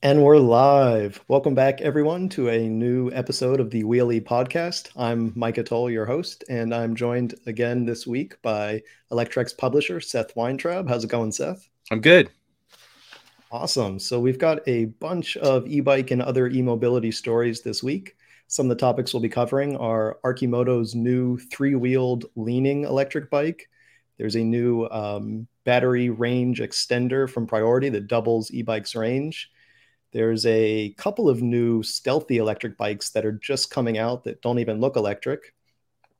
And we're live. Welcome back, everyone, to a new episode of the Wheel-E Podcast. I'm Micah Toll, your host, and I'm joined again this week by Electrek's publisher Seth Weintraub. How's it going, Seth? I'm good. Awesome. So we've got a bunch of e-bike and other e-mobility stories this week. Some of the topics we'll be covering are Arcimoto's new three-wheeled leaning electric bike. There's a new um, battery range extender from Priority that doubles e-bike's range there's a couple of new stealthy electric bikes that are just coming out that don't even look electric.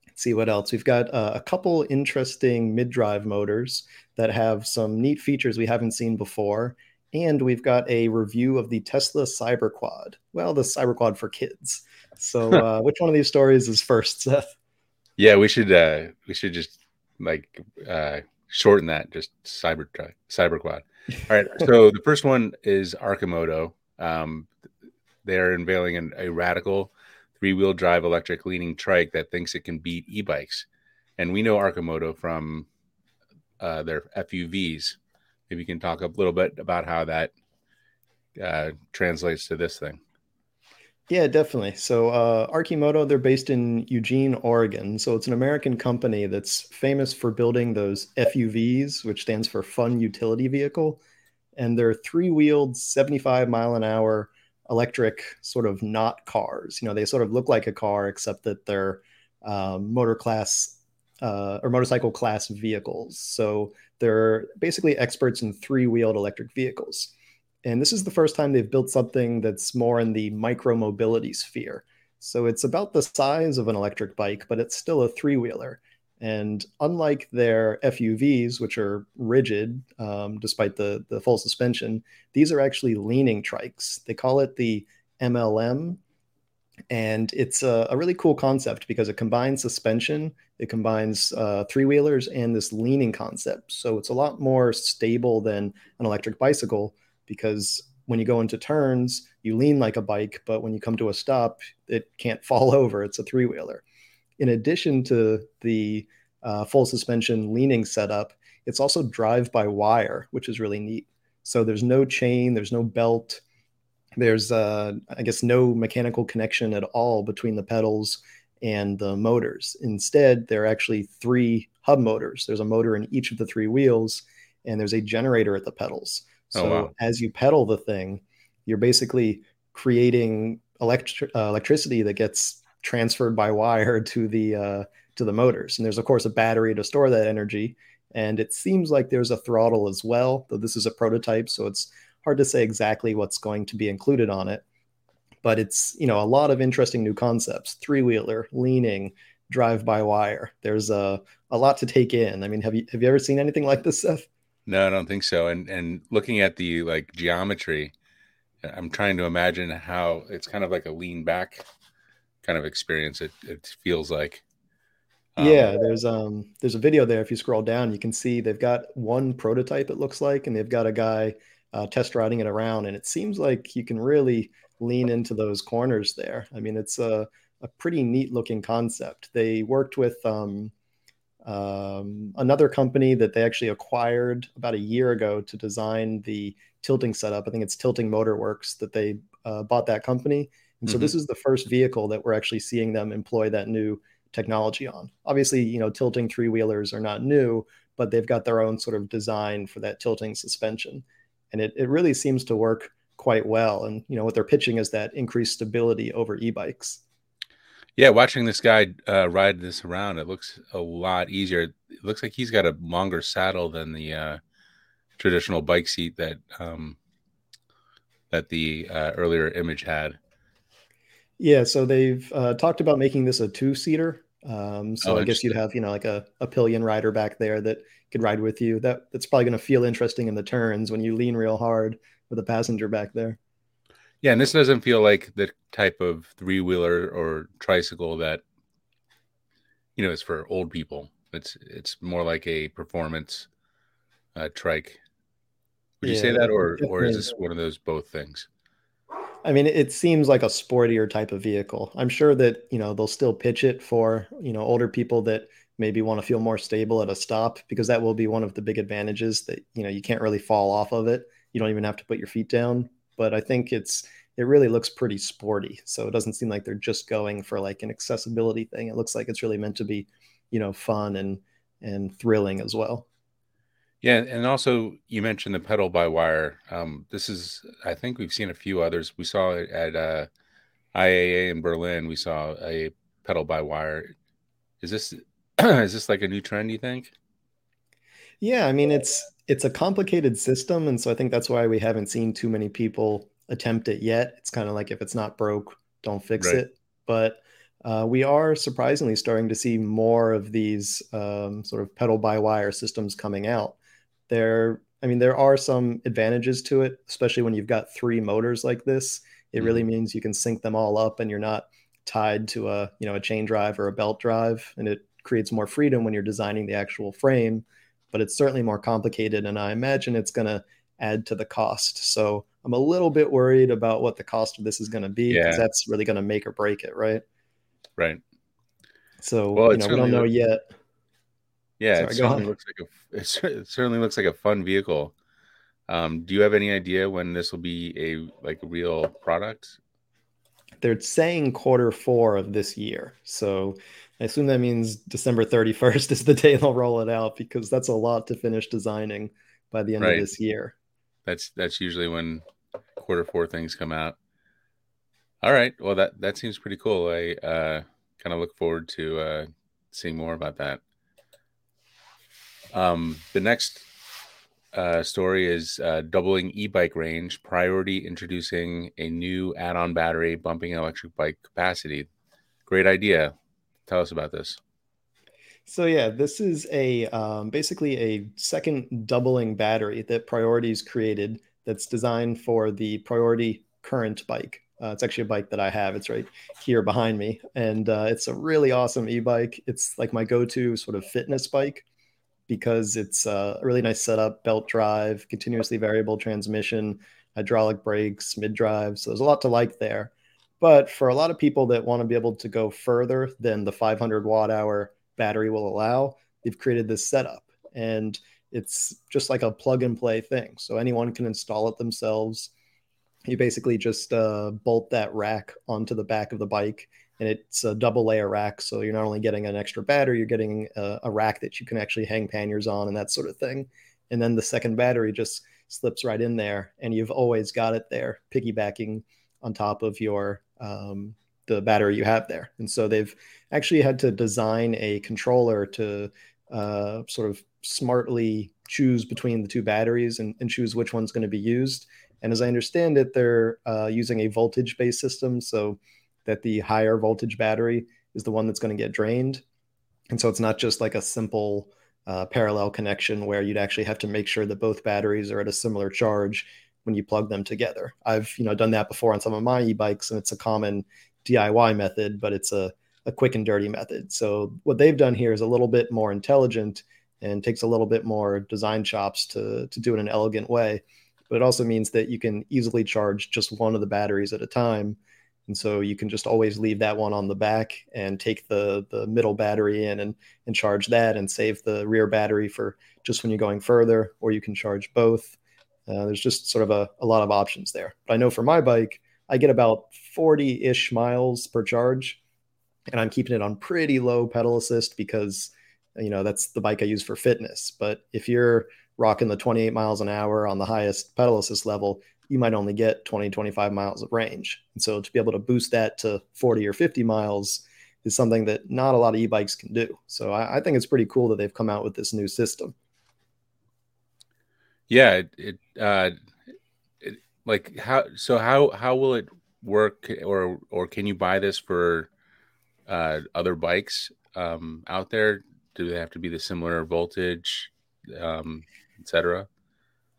Let's see what else. We've got uh, a couple interesting mid drive motors that have some neat features we haven't seen before. And we've got a review of the Tesla Cyberquad. Well, the Cyberquad for kids. So, uh, which one of these stories is first, Seth? Yeah, we should uh, we should just like uh, shorten that, just cyber cyberquad. All right. so the first one is Arcimoto. Um, they are unveiling an, a radical three wheel drive electric leaning trike that thinks it can beat e bikes. And we know Arcimoto from uh, their FUVs. Maybe you can talk a little bit about how that uh, translates to this thing. Yeah, definitely. So, uh, Arcimoto, they're based in Eugene, Oregon. So, it's an American company that's famous for building those FUVs, which stands for Fun Utility Vehicle and they're three-wheeled 75 mile an hour electric sort of not cars. You know they sort of look like a car except that they're um, motor class uh, or motorcycle class vehicles. So they're basically experts in three-wheeled electric vehicles. And this is the first time they've built something that's more in the micro mobility sphere. So it's about the size of an electric bike but it's still a three-wheeler and unlike their FUVs, which are rigid um, despite the, the full suspension, these are actually leaning trikes. They call it the MLM. And it's a, a really cool concept because it combines suspension, it combines uh, three wheelers, and this leaning concept. So it's a lot more stable than an electric bicycle because when you go into turns, you lean like a bike, but when you come to a stop, it can't fall over. It's a three wheeler in addition to the uh, full suspension leaning setup, it's also drive by wire, which is really neat. So there's no chain, there's no belt, there's uh, I guess no mechanical connection at all between the pedals and the motors. Instead, there are actually three hub motors. There's a motor in each of the three wheels, and there's a generator at the pedals. Oh, so oh, wow. as you pedal the thing, you're basically creating electri- uh, electricity that gets transferred by wire to the uh, to the motors. And there's of course a battery to store that energy. And it seems like there's a throttle as well, though this is a prototype, so it's hard to say exactly what's going to be included on it. But it's you know a lot of interesting new concepts: three wheeler, leaning, drive by wire. There's a a lot to take in. I mean, have you have you ever seen anything like this, Seth? No, I don't think so. And and looking at the like geometry, I'm trying to imagine how it's kind of like a lean back kind of experience. It it feels like. Um, yeah, there's um there's a video there. If you scroll down, you can see they've got one prototype. It looks like, and they've got a guy uh, test riding it around, and it seems like you can really lean into those corners there. I mean, it's a a pretty neat looking concept. They worked with um, um, another company that they actually acquired about a year ago to design the tilting setup. I think it's Tilting Motor Works that they uh, bought that company and so mm-hmm. this is the first vehicle that we're actually seeing them employ that new technology on. Obviously, you know, tilting three wheelers are not new, but they've got their own sort of design for that tilting suspension. And it, it really seems to work quite well. And, you know, what they're pitching is that increased stability over e bikes. Yeah, watching this guy uh, ride this around, it looks a lot easier. It looks like he's got a longer saddle than the uh, traditional bike seat that um, that the uh, earlier image had. Yeah, so they've uh, talked about making this a two seater. Um, so oh, I guess you'd have you know like a, a pillion rider back there that could ride with you. That that's probably going to feel interesting in the turns when you lean real hard with a passenger back there. Yeah, and this doesn't feel like the type of three wheeler or tricycle that you know is for old people. It's it's more like a performance uh, trike. Would yeah, you say that, or or is this one of those both things? I mean, it seems like a sportier type of vehicle. I'm sure that, you know, they'll still pitch it for, you know, older people that maybe want to feel more stable at a stop because that will be one of the big advantages that, you know, you can't really fall off of it. You don't even have to put your feet down. but I think it's it really looks pretty sporty. So it doesn't seem like they're just going for like an accessibility thing. It looks like it's really meant to be, you know, fun and and thrilling as well. Yeah, and also you mentioned the pedal by wire. Um, this is, I think we've seen a few others. We saw it at uh, IAA in Berlin. We saw a pedal by wire. Is this is this like a new trend? You think? Yeah, I mean it's it's a complicated system, and so I think that's why we haven't seen too many people attempt it yet. It's kind of like if it's not broke, don't fix right. it. But uh, we are surprisingly starting to see more of these um, sort of pedal by wire systems coming out there i mean there are some advantages to it especially when you've got three motors like this. It mm-hmm. really means you can sync them all up and you're not tied to a you know a chain drive or a belt drive and it creates more freedom when you're designing the actual frame but it's certainly more complicated and i imagine it's going to add to the cost. So i'm a little bit worried about what the cost of this is going to be because yeah. that's really going to make or break it right? Right. So well, you know we don't know yet yeah, Sorry, it certainly looks like a it certainly looks like a fun vehicle. Um, do you have any idea when this will be a like a real product? They're saying quarter four of this year, so I assume that means December thirty first is the day they'll roll it out because that's a lot to finish designing by the end right. of this year. That's that's usually when quarter four things come out. All right, well that that seems pretty cool. I uh, kind of look forward to uh, seeing more about that. Um, the next uh, story is uh, doubling e-bike range. Priority introducing a new add-on battery, bumping electric bike capacity. Great idea. Tell us about this. So yeah, this is a um, basically a second doubling battery that Priority's created. That's designed for the Priority Current bike. Uh, it's actually a bike that I have. It's right here behind me, and uh, it's a really awesome e-bike. It's like my go-to sort of fitness bike because it's a really nice setup, belt drive, continuously variable transmission, hydraulic brakes, mid drive. So there's a lot to like there. But for a lot of people that want to be able to go further than the 500 watt hour battery will allow, they've created this setup. And it's just like a plug and play thing. So anyone can install it themselves. You basically just uh, bolt that rack onto the back of the bike and it's a double layer rack. So you're not only getting an extra battery, you're getting a, a, rack that you can actually hang panniers on and that sort of thing. And then the second battery just slips right in there, and you've always got it there, piggybacking on top of your um, the battery you have there. And so they've actually had to design a controller to uh, sort of smartly choose between the two batteries and, and choose which one's going to be used. And as I understand it, they're uh, using a voltage based system. So that the higher voltage battery is the one that's going to get drained. And so it's not just like a simple uh, parallel connection where you'd actually have to make sure that both batteries are at a similar charge when you plug them together. I've you know done that before on some of my e-bikes, and it's a common DIY method, but it's a, a quick and dirty method. So what they've done here is a little bit more intelligent and takes a little bit more design chops to to do it in an elegant way. But it also means that you can easily charge just one of the batteries at a time and so you can just always leave that one on the back and take the the middle battery in and, and charge that and save the rear battery for just when you're going further, or you can charge both. Uh, there's just sort of a, a lot of options there. But I know for my bike, I get about 40 ish miles per charge, and I'm keeping it on pretty low pedal assist because, you know, that's the bike I use for fitness. But if you're rocking the 28 miles an hour on the highest pedal assist level, you might only get 20, 25 miles of range. And so to be able to boost that to 40 or 50 miles is something that not a lot of e-bikes can do. So I, I think it's pretty cool that they've come out with this new system. Yeah, it, it, uh, it like how so how how will it work or or can you buy this for uh, other bikes um, out there? Do they have to be the similar voltage, um, etc.?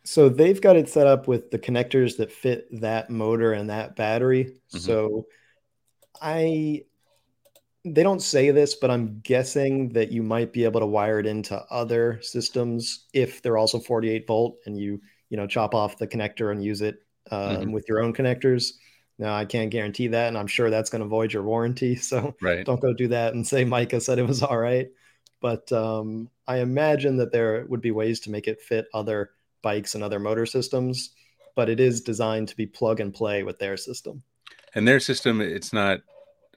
So they've got it set up with the connectors that fit that motor and that battery. Mm-hmm. So I they don't say this, but I'm guessing that you might be able to wire it into other systems if they're also 48 volt and you you know chop off the connector and use it um, mm-hmm. with your own connectors. Now I can't guarantee that, and I'm sure that's going to void your warranty. So right. don't go do that and say Micah said it was all right. But um, I imagine that there would be ways to make it fit other bikes and other motor systems. but it is designed to be plug and play with their system. And their system, it's not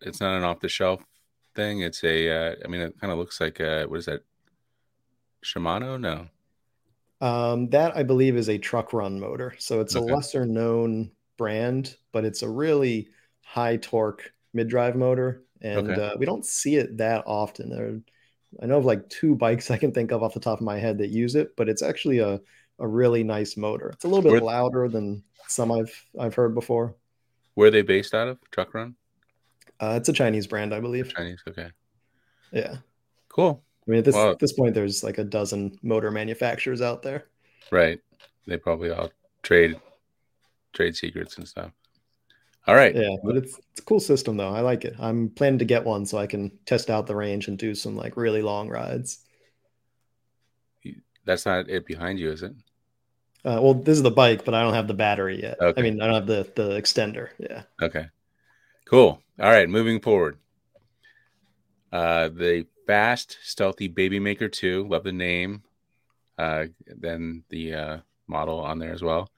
it's not an off the shelf thing. It's a uh, I mean, it kind of looks like a, what is that? Shimano? No. Um, that I believe is a Truckrun motor. So it's Okay. a lesser known brand, but it's a really high torque mid drive motor. And Okay. uh, we don't see it that often. There, I know of like two bikes I can think of off the top of my head that use it, but it's actually a, a really nice motor. It's a little bit louder than some I've I've heard before. Where are they based out of? Truckrun? Uh, it's a Chinese brand, I believe. Chinese. Okay. Yeah. Cool. I mean, at this Wow. at this point, there's like a dozen motor manufacturers out there. Right. They probably all trade trade secrets and stuff. All right. Yeah, but it's it's a cool system though. I like it. I'm planning to get one so I can test out the range and do some like really long rides. That's not it behind you, is it? Uh, well, this is the bike, but I don't have the battery yet. Okay. I mean, I don't have the the extender. Yeah. Okay. Cool. All right, moving forward. Uh the fast stealthy Babymaker 2, love the name. Uh then the uh model on there as well.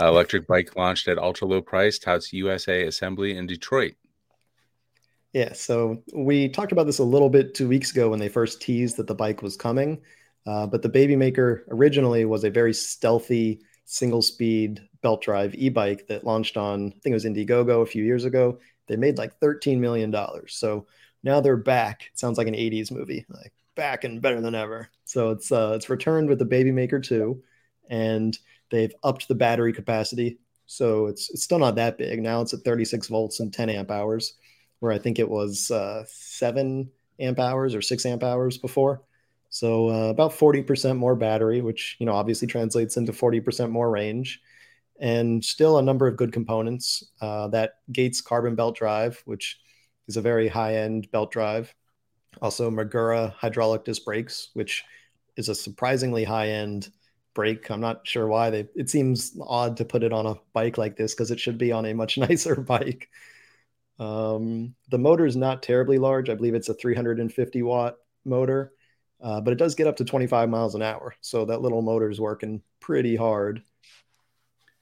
Uh, electric bike launched at ultra low price, touts USA assembly in Detroit. Yeah, so we talked about this a little bit two weeks ago when they first teased that the bike was coming. Uh, but the Babymaker originally was a very stealthy single speed belt drive e bike that launched on, I think it was Indiegogo a few years ago. They made like $13 million. So now they're back. It sounds like an 80s movie, like back and better than ever. So it's uh, it's returned with the Babymaker 2, and they've upped the battery capacity. So it's it's still not that big. Now it's at 36 volts and 10 amp hours where I think it was uh, seven amp hours or six amp hours before. So uh, about 40% more battery, which you know obviously translates into 40% more range, and still a number of good components. Uh, that Gates carbon belt drive, which is a very high-end belt drive. Also Magura hydraulic disc brakes, which is a surprisingly high-end brake. I'm not sure why they. It seems odd to put it on a bike like this because it should be on a much nicer bike. Um, the motor is not terribly large. I believe it's a 350 watt motor, uh, but it does get up to 25 miles an hour. So that little motor is working pretty hard.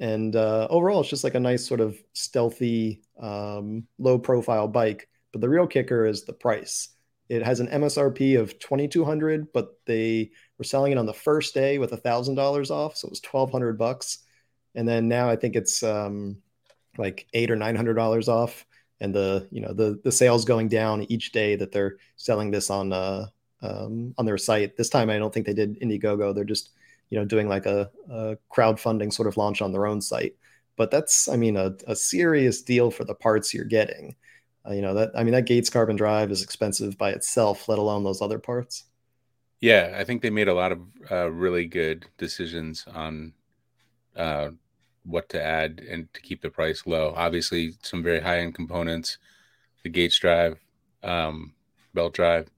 And uh, overall, it's just like a nice sort of stealthy, um, low profile bike. But the real kicker is the price. It has an MSRP of 2200 but they were selling it on the first day with a thousand dollars off. So it was 1200 bucks. And then now I think it's um, like eight or nine hundred dollars off and the you know the the sales going down each day that they're selling this on uh um, on their site. This time I don't think they did Indiegogo. They're just you know doing like a, a crowdfunding sort of launch on their own site. But that's I mean a, a serious deal for the parts you're getting. Uh, you know that I mean that Gates carbon drive is expensive by itself, let alone those other parts. Yeah, I think they made a lot of uh, really good decisions on uh, what to add and to keep the price low. Obviously, some very high end components, the Gates drive, um, belt drive.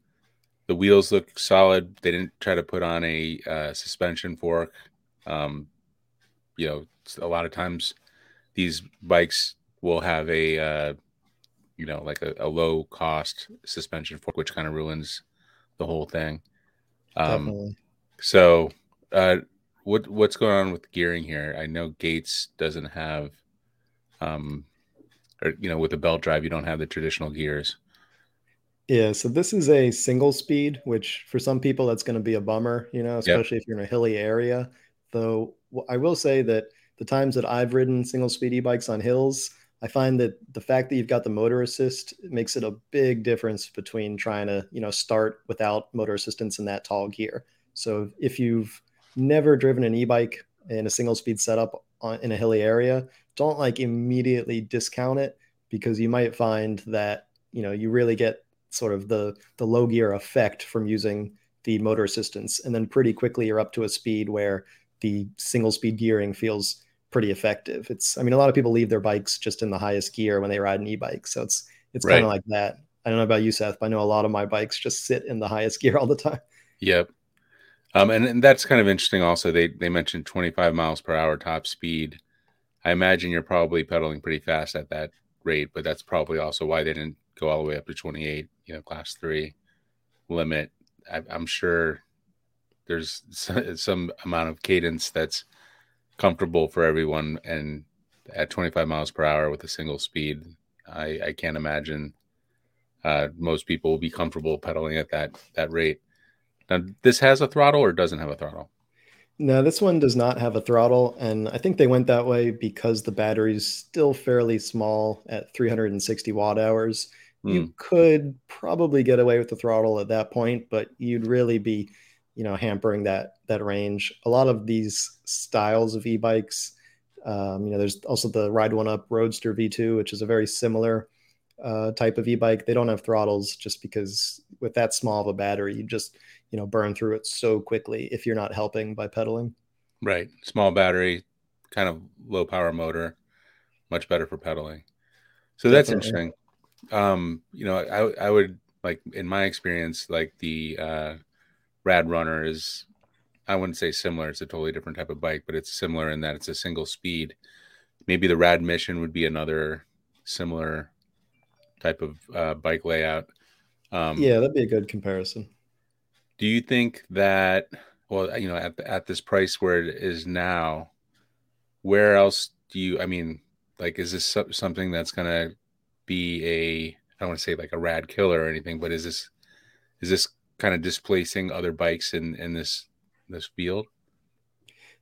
The wheels look solid. They didn't try to put on a uh, suspension fork. Um, you know, a lot of times these bikes will have a, uh, you know, like a, a low cost suspension fork, which kind of ruins the whole thing. Um, Definitely. so, uh, what what's going on with gearing here? I know Gates doesn't have, um, or you know, with the belt drive, you don't have the traditional gears. Yeah, so this is a single speed, which for some people that's going to be a bummer, you know, especially if you're in a hilly area. Though I will say that the times that I've ridden single speed e-bikes on hills, I find that the fact that you've got the motor assist makes it a big difference between trying to, you know, start without motor assistance in that tall gear. So if you've never driven an e-bike in a single speed setup on, in a hilly area, don't like immediately discount it because you might find that, you know, you really get sort of the the low gear effect from using the motor assistance and then pretty quickly you're up to a speed where the single speed gearing feels pretty effective it's i mean a lot of people leave their bikes just in the highest gear when they ride an e-bike so it's it's Right. kind of like that i don't know about you seth but i know a lot of my bikes just sit in the highest gear all the time Yep. Um, and, and that's kind of interesting. Also, they they mentioned 25 miles per hour top speed. I imagine you're probably pedaling pretty fast at that rate, but that's probably also why they didn't go all the way up to 28. You know, class three limit. I, I'm sure there's some, amount of cadence that's comfortable for everyone. And at 25 miles per hour with a single speed, I, I can't imagine uh, most people will be comfortable pedaling at that that rate. Now, this has a throttle or doesn't have a throttle? No, this one does not have a throttle, and I think they went that way because the battery's still fairly small at 360 watt hours. Hmm. You could probably get away with the throttle at that point, but you'd really be, you know, hampering that that range. A lot of these styles of e-bikes, um, you know, there's also the Ride1Up Roadster V2, which is a very similar uh, type of e-bike. They don't have throttles just because with that small of a battery, you just you know burn through it so quickly if you're not helping by pedaling. Right, small battery, kind of low power motor, much better for pedaling. So that's interesting. Um, you know, I I would like in my experience, like the uh, RadRunner is, I wouldn't say similar. It's a totally different type of bike, but it's similar in that it's a single speed. Maybe the RadMission would be another similar type of uh, bike layout. Um, yeah, that'd be a good comparison. Do you think that, well, you know, at at this price where it is now, where else do you? I mean, like, is this something that's gonna be a? I don't want to say like a rad killer or anything, but is this is this kind of displacing other bikes in in this this field?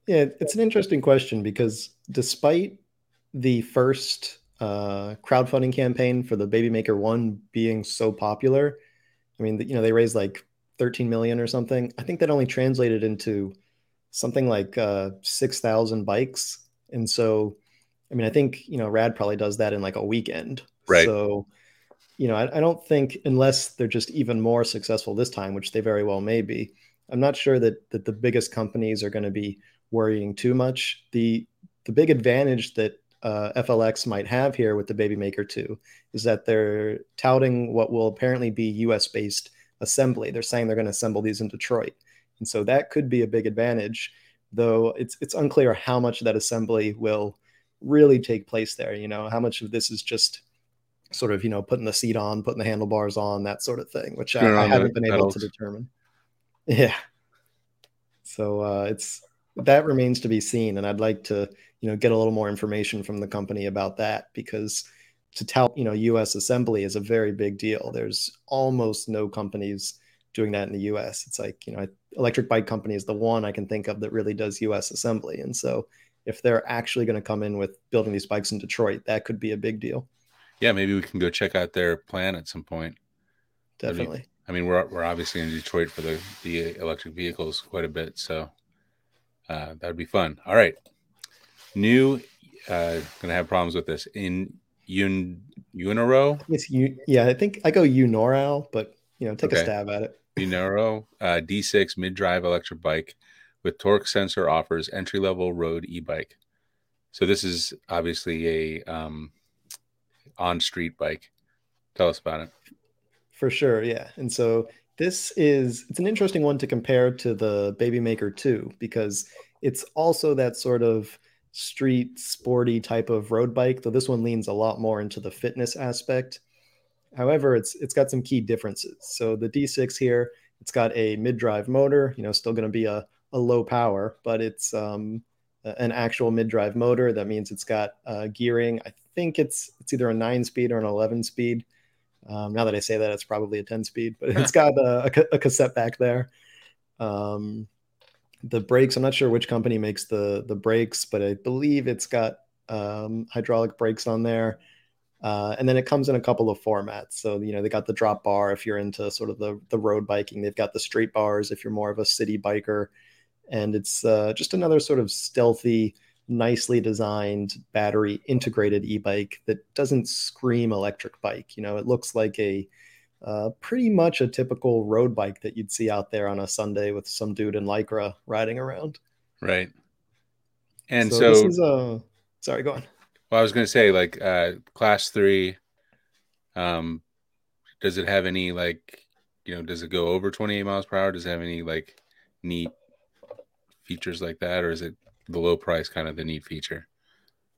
Yeah, it's an interesting question because despite the first uh, crowdfunding campaign for the Babymaker One being so popular, I mean, you know, they raised like 13 million or something. I think that only translated into something like uh, 6,000 bikes. And so, I mean, I think, you know, Rad probably does that in like a weekend. Right. So, you know, I, I don't think unless they're just even more successful this time, which they very well may be, I'm not sure that that the biggest companies are going to be worrying too much. The the big advantage that uh, FLX might have here with the Babymaker 2 is that they're touting what will apparently be US based assembly. They're saying they're going to assemble these in Detroit. And so that could be a big advantage, though it's it's unclear how much that assembly will really take place there. You know, how much of this is just sort of, you know, putting the seat on, putting the handlebars on, that sort of thing, which I, I, haven't been able to determine. Yeah. So uh, it's that remains to be seen. And I'd like to, you know, get a little more information from the company about that because to tell you know U.S. assembly is a very big deal. There's almost no companies doing that in the U.S. It's like you know, Electric Bike Company is the one I can think of that really does U.S. assembly, and so if they're actually going to come in with building these bikes in Detroit, that could be a big deal. Yeah, maybe we can go check out their plan at some point. Definitely. Be, I mean, we're we're obviously in Detroit for the the electric vehicles quite a bit, so uh, that would be fun. All right, new. Uh, gonna have problems with this in Un Uniro. It's you. Yeah, I think I go EUNORAU, but you know, take okay. a stab at it. EUNORAU uh, D6 mid-drive electric bike with torque sensor offers entry-level road e-bike. So this is obviously a um, on-street bike. Tell us about it. For sure, yeah. And so this is it's an interesting one to compare to the Babymaker 2 because it's also that sort of street sporty type of road bike, though this one leans a lot more into the fitness aspect. However, it's it's got some key differences. So the D6 here, it's got a mid-drive motor, you know, still going to be a, a low power, but it's um, an actual mid-drive motor. That means it's got uh, gearing. I think it's it's either a nine speed or an 11 speed. Um, now that I say that, it's probably a 10 speed, but it's got a, a, a cassette back there. Um, the brakes. I'm not sure which company makes the the brakes, but I believe it's got um, hydraulic brakes on there. Uh, and then it comes in a couple of formats. So you know they got the drop bar if you're into sort of the the road biking. They've got the straight bars if you're more of a city biker, and it's uh, just another sort of stealthy, nicely designed battery integrated e-bike that doesn't scream electric bike. You know, it looks like a uh, pretty much a typical road bike that you'd see out there on a Sunday with some dude in lycra riding around. Right. And so, so this is a sorry, go on. Well, I was going to say like uh, class three. Um, does it have any like you know? Does it go over twenty eight miles per hour? Does it have any like neat features like that, or is it the low price kind of the neat feature?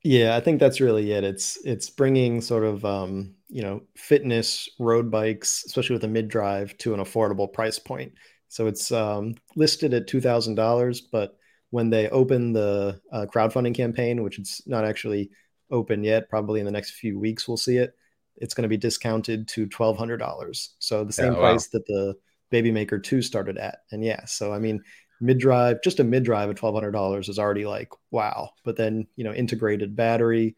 Yeah, I think that's really it. It's it's bringing sort of um, you know fitness road bikes, especially with a mid drive, to an affordable price point. So it's um, listed at two thousand dollars, but when they open the uh, crowdfunding campaign, which it's not actually open yet, probably in the next few weeks we'll see it. It's going to be discounted to twelve hundred dollars, so the same yeah, wow. price that the Babymaker Two started at. And yeah, so I mean, mid drive, just a mid drive at twelve hundred dollars is already like wow. But then you know, integrated battery,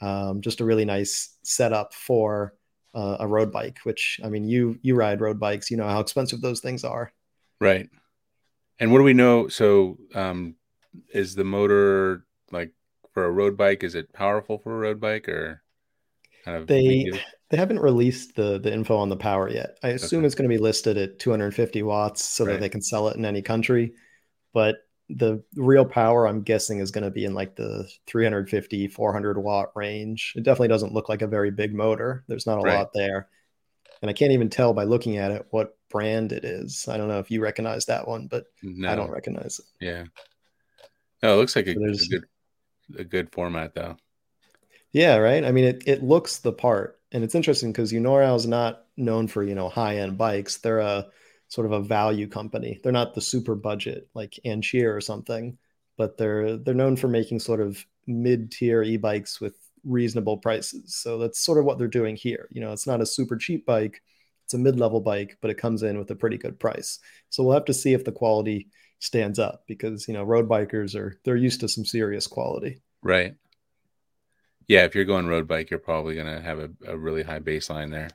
um, just a really nice setup for uh, a road bike. Which I mean, you you ride road bikes, you know how expensive those things are. Right. And what do we know? So, um, is the motor like for a road bike? Is it powerful for a road bike or kind of they they haven't released the the info on the power yet. I assume okay. it's going to be listed at 250 watts so right. that they can sell it in any country. But the real power, I'm guessing, is going to be in like the 350, 400 watt range. It definitely doesn't look like a very big motor. There's not a right. lot there. And I can't even tell by looking at it what brand it is. I don't know if you recognize that one, but no. I don't recognize it. Yeah. No, it looks like a, a good a good format though. Yeah, right. I mean, it it looks the part, and it's interesting because EUNORAU is not known for you know high end bikes. They're a sort of a value company. They're not the super budget like Ancheer or something, but they're they're known for making sort of mid tier e bikes with reasonable prices. So that's sort of what they're doing here. You know, it's not a super cheap bike, it's a mid level bike, but it comes in with a pretty good price. So we'll have to see if the quality stands up because you know road bikers are they're used to some serious quality. Right. Yeah, if you're going road bike, you're probably going to have a, a really high baseline there.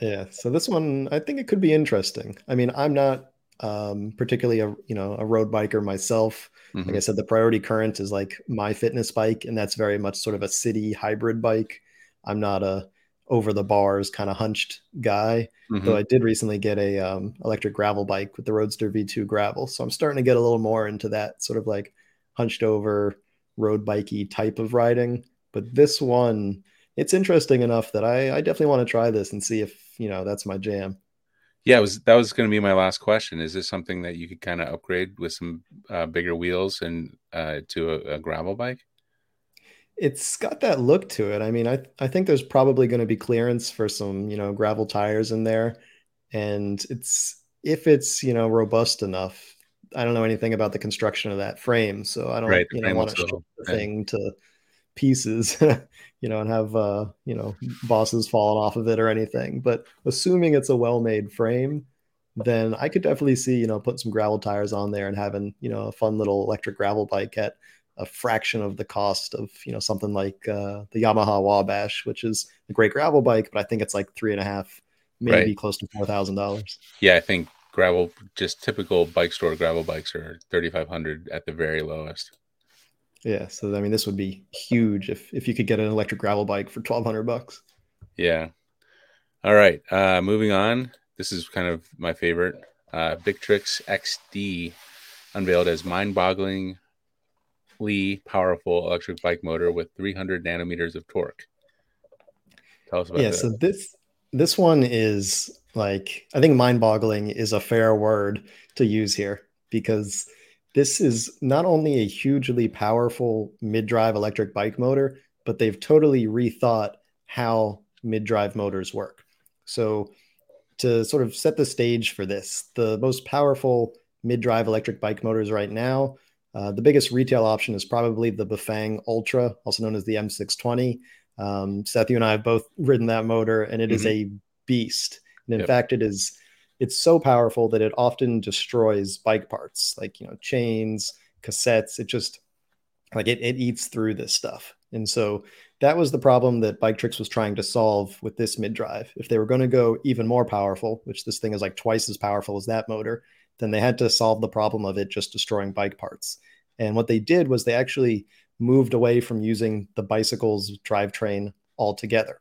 Yeah, so this one I think it could be interesting. I mean, I'm not um, particularly a you know a road biker myself. Mm-hmm. Like I said, the Priority Current is like my fitness bike, and that's very much sort of a city hybrid bike. I'm not a over the bars kind of hunched guy. Mm-hmm. Though I did recently get a um, electric gravel bike with the Roadster V2 gravel, so I'm starting to get a little more into that sort of like hunched over road bikey type of riding. But this one, it's interesting enough that I, I definitely want to try this and see if you know that's my jam. Yeah, was that was going to be my last question. Is this something that you could kind of upgrade with some uh, bigger wheels and uh, to a, a gravel bike? it's got that look to it. I mean, I I think there's probably going to be clearance for some, you know, gravel tires in there, and it's if it's you know robust enough. I don't know anything about the construction of that frame, so I don't right, you know want to strip the right. thing to pieces, you know, and have uh, you know bosses falling off of it or anything. But assuming it's a well-made frame, then I could definitely see you know putting some gravel tires on there and having you know a fun little electric gravel bike at a fraction of the cost of you know something like uh, the Yamaha Wabash, which is a great gravel bike, but I think it's like three and a half, maybe right. close to four thousand dollars. Yeah, I think gravel, just typical bike store gravel bikes are thirty five hundred at the very lowest. Yeah, so I mean, this would be huge if if you could get an electric gravel bike for twelve hundred bucks. Yeah. All right. Uh, moving on. This is kind of my favorite. Uh, Biktrix XD unveiled as mind bogglingly powerful electric bike motor with 300 nanometers of torque. Tell us about that. yeah, that. so this this one is like I think mind-boggling is a fair word to use here because this is not only a hugely powerful mid-drive electric bike motor, but they've totally rethought how mid-drive motors work. So to sort of set the stage for this, the most powerful mid-drive electric bike motors right now uh, the biggest retail option is probably the Bafang Ultra, also known as the M620. Um, Seth, you and I have both ridden that motor, and it mm-hmm. is a beast. And in yep. fact, it is it's so powerful that it often destroys bike parts, like you know chains, cassettes. It just like it, it eats through this stuff. And so that was the problem that Biktrix was trying to solve with this mid drive. If they were going to go even more powerful, which this thing is like twice as powerful as that motor, then they had to solve the problem of it just destroying bike parts. And what they did was they actually moved away from using the bicycle's drivetrain altogether.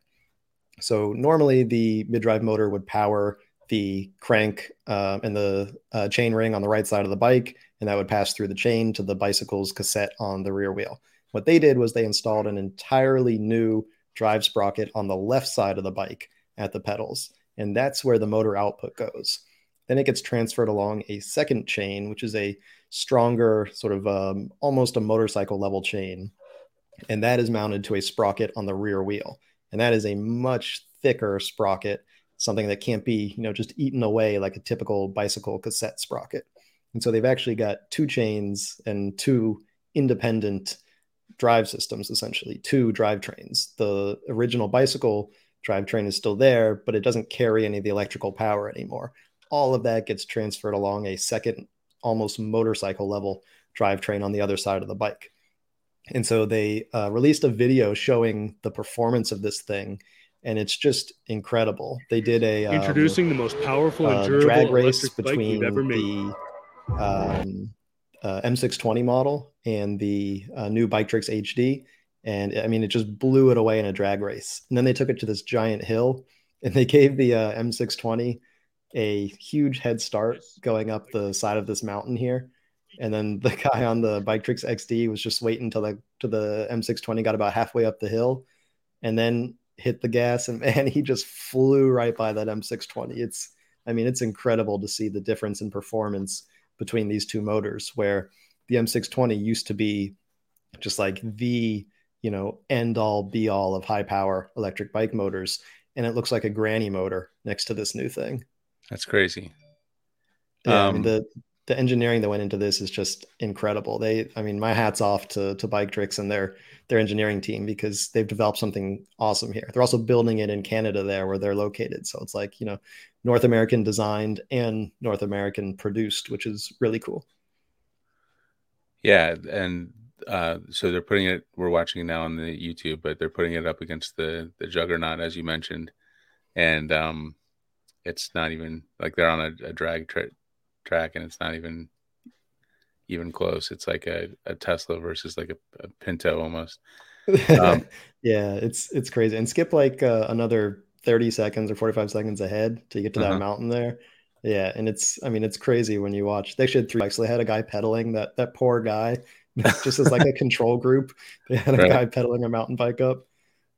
So normally the mid-drive motor would power the crank uh, and the uh, chain ring on the right side of the bike, and that would pass through the chain to the bicycle's cassette on the rear wheel. What they did was they installed an entirely new drive sprocket on the left side of the bike at the pedals, and that's where the motor output goes. Then it gets transferred along a second chain, which is a stronger, sort of um, almost a motorcycle level chain. And that is mounted to a sprocket on the rear wheel. And that is a much thicker sprocket, something that can't be, you know, just eaten away like a typical bicycle cassette sprocket. And so they've actually got two chains and two independent drive systems, essentially, two drivetrains. The original bicycle drivetrain is still there, but it doesn't carry any of the electrical power anymore. All of that gets transferred along a second, almost motorcycle level drivetrain on the other side of the bike. And so they uh, released a video showing the performance of this thing, and it's just incredible. They did a um, introducing the most powerful and uh, drag race between the um, uh, M620 model and the uh, new Biktrix XD, and I mean it just blew it away in a drag race. And then they took it to this giant hill, and they gave the uh, M620 a huge head start going up the side of this mountain here and then the guy on the Biktrix XD was just waiting until the to the M620 got about halfway up the hill, and then hit the gas, and man, he just flew right by that M620. It's, I mean, it's incredible to see the difference in performance between these two motors, where the M620 used to be just like the you know end all be all of high power electric bike motors, and it looks like a granny motor next to this new thing. That's crazy. Yeah, um, I mean, um, the the engineering that went into this is just incredible. They, I mean, my hats off to to Biktrix and their their engineering team because they've developed something awesome here. They're also building it in Canada there where they're located. So it's like you know, North American designed and North American produced, which is really cool. Yeah, and uh, so they're putting it. We're watching it now on the YouTube, but they're putting it up against the the Juggernaut as you mentioned, and um, it's not even like they're on a, a drag tra- track and it's not even even close. It's like a, a Tesla versus like a, a Pinto almost. Um, yeah, it's it's crazy. And skip like uh, another 30 seconds or 45 seconds ahead to get to uh-huh. that mountain there. Yeah, and it's I mean it's crazy when you watch. They actually had three bikes. They had a guy pedaling that that poor guy, just as like a control group. They had a right. guy pedaling a mountain bike up,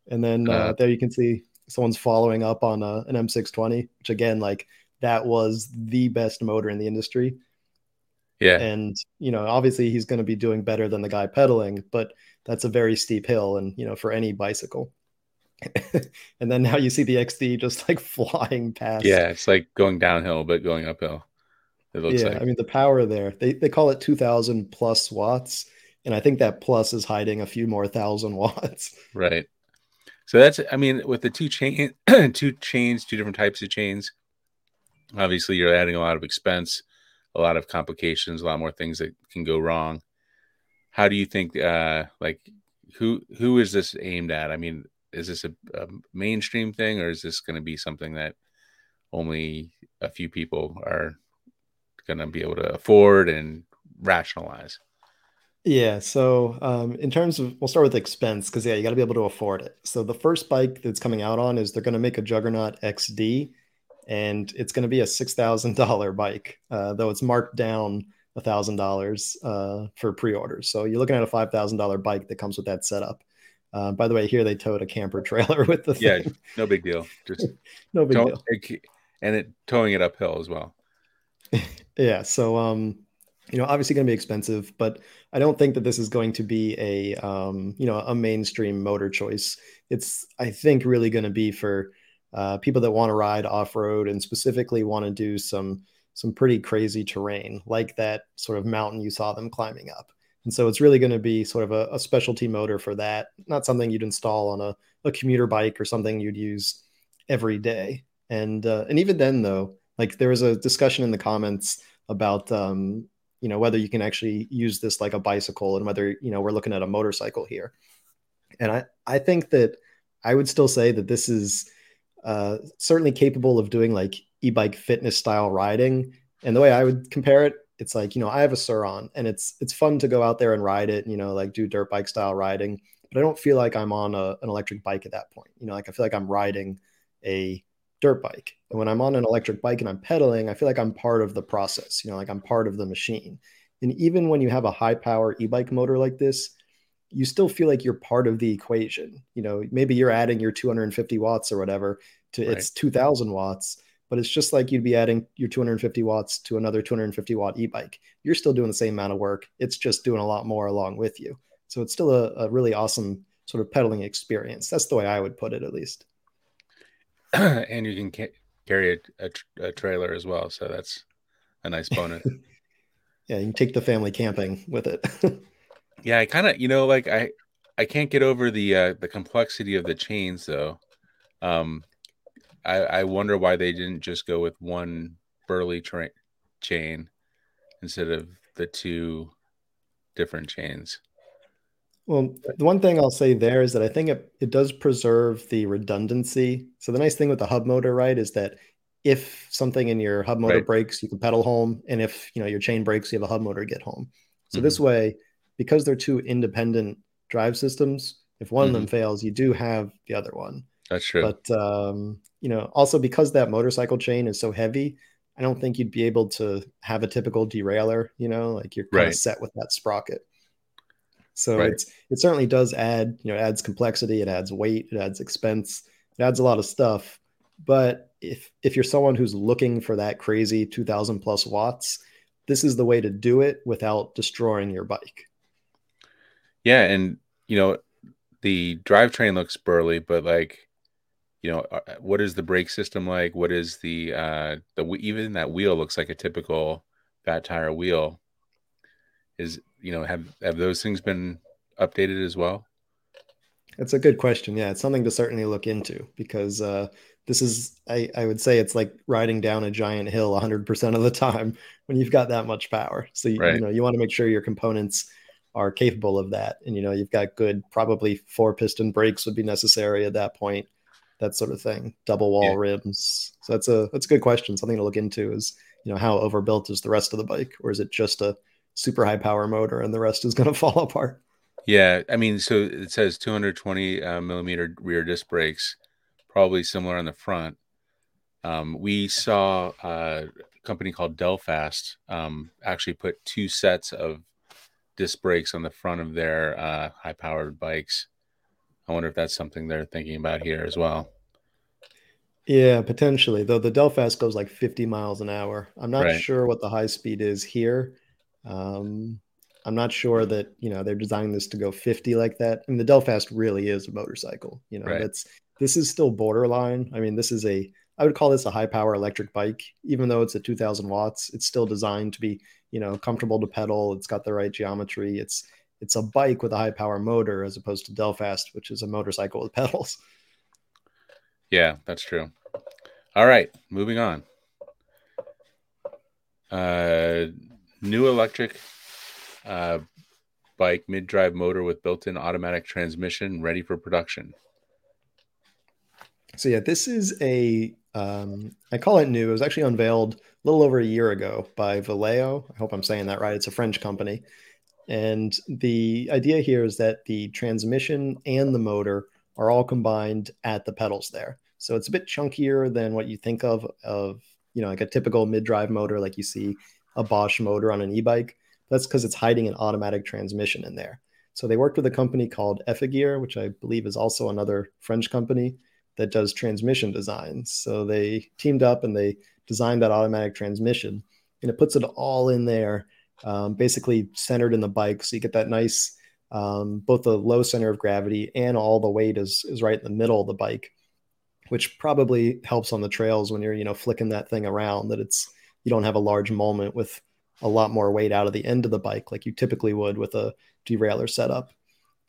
and then uh, uh, there you can see someone's following up on a, an M620, which again like that was the best motor in the industry. Yeah. And, you know, obviously he's going to be doing better than the guy pedaling, but that's a very steep hill. And, you know, for any bicycle. and then now you see the XD just like flying past. Yeah. It's like going downhill, but going uphill. It looks yeah, like. I mean, the power there, they, they call it 2000 plus watts. And I think that plus is hiding a few more thousand watts. Right. So that's, I mean, with the two chain, two chains, two different types of chains, obviously you're adding a lot of expense a lot of complications a lot more things that can go wrong. How do you think uh like who who is this aimed at? I mean is this a, a mainstream thing or is this going to be something that only a few people are going to be able to afford and rationalize yeah. So, um, in terms of, we'll start with expense because, yeah, you got to be able to afford it. So, the first bike that's coming out on is they're going to make a Juggernaut XD and it's going to be a six thousand dollar bike, uh, though it's marked down a thousand dollars uh, for pre-orders. So you're looking at a five thousand dollar bike that comes with that setup. Uh, by the way, here they towed a camper trailer with the thing. yeah, no big deal. Just no big deal, and it towing it uphill as well. yeah, so um, you know, obviously going to be expensive, but I don't think that this is going to be a um, you know, a mainstream motor choice. It's I think really going to be for uh, people that want to ride off road and specifically want to do some some pretty crazy terrain like that sort of mountain you saw them climbing up. And so it's really going to be sort of a, a, specialty motor for that, not something you'd install on a, a commuter bike or something you'd use every day. And uh, and even then though, like there was a discussion in the comments about um, you know whether you can actually use this like a bicycle and whether you know we're looking at a motorcycle here. And I I think that I would still say that this is uh, certainly capable of doing like e-bike fitness style riding. And the way I would compare it, it's like you know I have a Sur-Ron, and it's it's fun to go out there and ride it. You know, like do dirt bike style riding, but I don't feel like I'm on a, an electric bike at that point. You know, like I feel like I'm riding a dirt bike. And when I'm on an mm-hmm. electric bike and I'm pedaling, I feel like I'm part of the process. You know, like I'm part of the machine. And even when you have a high power e-bike motor like this, you still feel like you're part of the equation. You know, maybe you're adding your 250 watts or whatever to right. its 2000 watts, but it's just like you'd be adding your 250 watts to another 250 watt e-bike. You're still doing the same amount of work. It's just doing a lot more along with you. So it's still a, a really awesome sort of pedaling experience. That's the way I would put it, at least. and you can ca- carry a, a, a, trailer as well, so that's a nice bonus. yeah, you can take the family camping with it. yeah, I kind of, you know, like I, I can't get over the uh, the complexity of the chains though. Um, I, I wonder why they didn't just go with one burly tra- chain instead of the two different chains. Well, the one thing I'll say there is that I think it, it does preserve the redundancy. So the nice thing with the hub motor, right, is that if something in your hub motor right. breaks, you can pedal home, and if you know your chain breaks, you have a hub motor to get home. So mm-hmm. this way, because they're two independent drive systems, if one mm-hmm. of them mm-hmm. fails, you do have the other one. That's true. But um, you know, also because that motorcycle chain is so heavy, I don't think you'd be able to have a typical derailleur. You know, like you're kind right. of set with that sprocket. So right. it's it certainly does add, you know, adds complexity, it adds weight, it adds expense, it adds a lot of stuff. But if if you're someone who's looking for that crazy 2000 plus watts, this is the way to do it without destroying your bike. Yeah, and you know, the drivetrain looks burly, but like you know, uh, what is the brake system like? What is the uh the even that wheel looks like a typical fat tire wheel. Is you know have have those things been updated as well? It's a good question. Yeah, it's something to certainly look into because uh, this is I, I would say it's like riding down a giant hill 100% of the time when you've got that much power. So you, right. you know you want to make sure your components are capable of that, and you know you've got good probably four piston brakes would be necessary at that point, that sort of thing. Double wall yeah. rims. So that's a that's a good question. Something to look into is you know how overbuilt is the rest of the bike, or is it just a super high power motor and the rest is going to fall apart. Yeah, I mean, so it says 220 uh, millimeter rear disc brakes, probably similar on the front. Um, we saw uh, a company called Delfast um, actually put two sets of disc brakes on the front of their uh, high powered bikes. I wonder if that's something they're thinking about here as well. Yeah, potentially. Though the Delfast goes like 50 miles an hour. I'm not right. sure what the high speed is here. Um, I'm not sure that you know they're designing this to go 50 like that. I mean, the Delfast really is a motorcycle. You know, right. that's this is still borderline. I mean, this is a I would call this a high power electric bike, even though it's at 2,000 watts. It's still designed to be you know comfortable to pedal. It's got the right geometry. It's it's a bike with a high power motor as opposed to Delfast, which is a motorcycle with pedals. Yeah, that's true. All right, moving on. Uh, new electric uh, bike mid drive motor with built in automatic transmission ready for production. So, yeah, this is a, um, I call it new. It was actually unveiled a little over a year ago by Valeo. I hope I'm saying that right. It's a French company. And the idea here is that the transmission and the motor are all combined at the pedals there. So it's a bit chunkier than what you think of of you know like a typical mid-drive motor like you see a Bosch motor on an e-bike. That's because it's hiding an automatic transmission in there. So they worked with a company called Effigear, which I believe is also another French company that does transmission designs. So they teamed up and they designed that automatic transmission, and it puts it all in there, um, basically centered in the bike. So you get that nice, um, both the low center of gravity and all the weight is is right in the middle of the bike, which probably helps on the trails when you're you know flicking that thing around. That it's you don't have a large moment with a lot more weight out of the end of the bike like you typically would with a derailleur setup.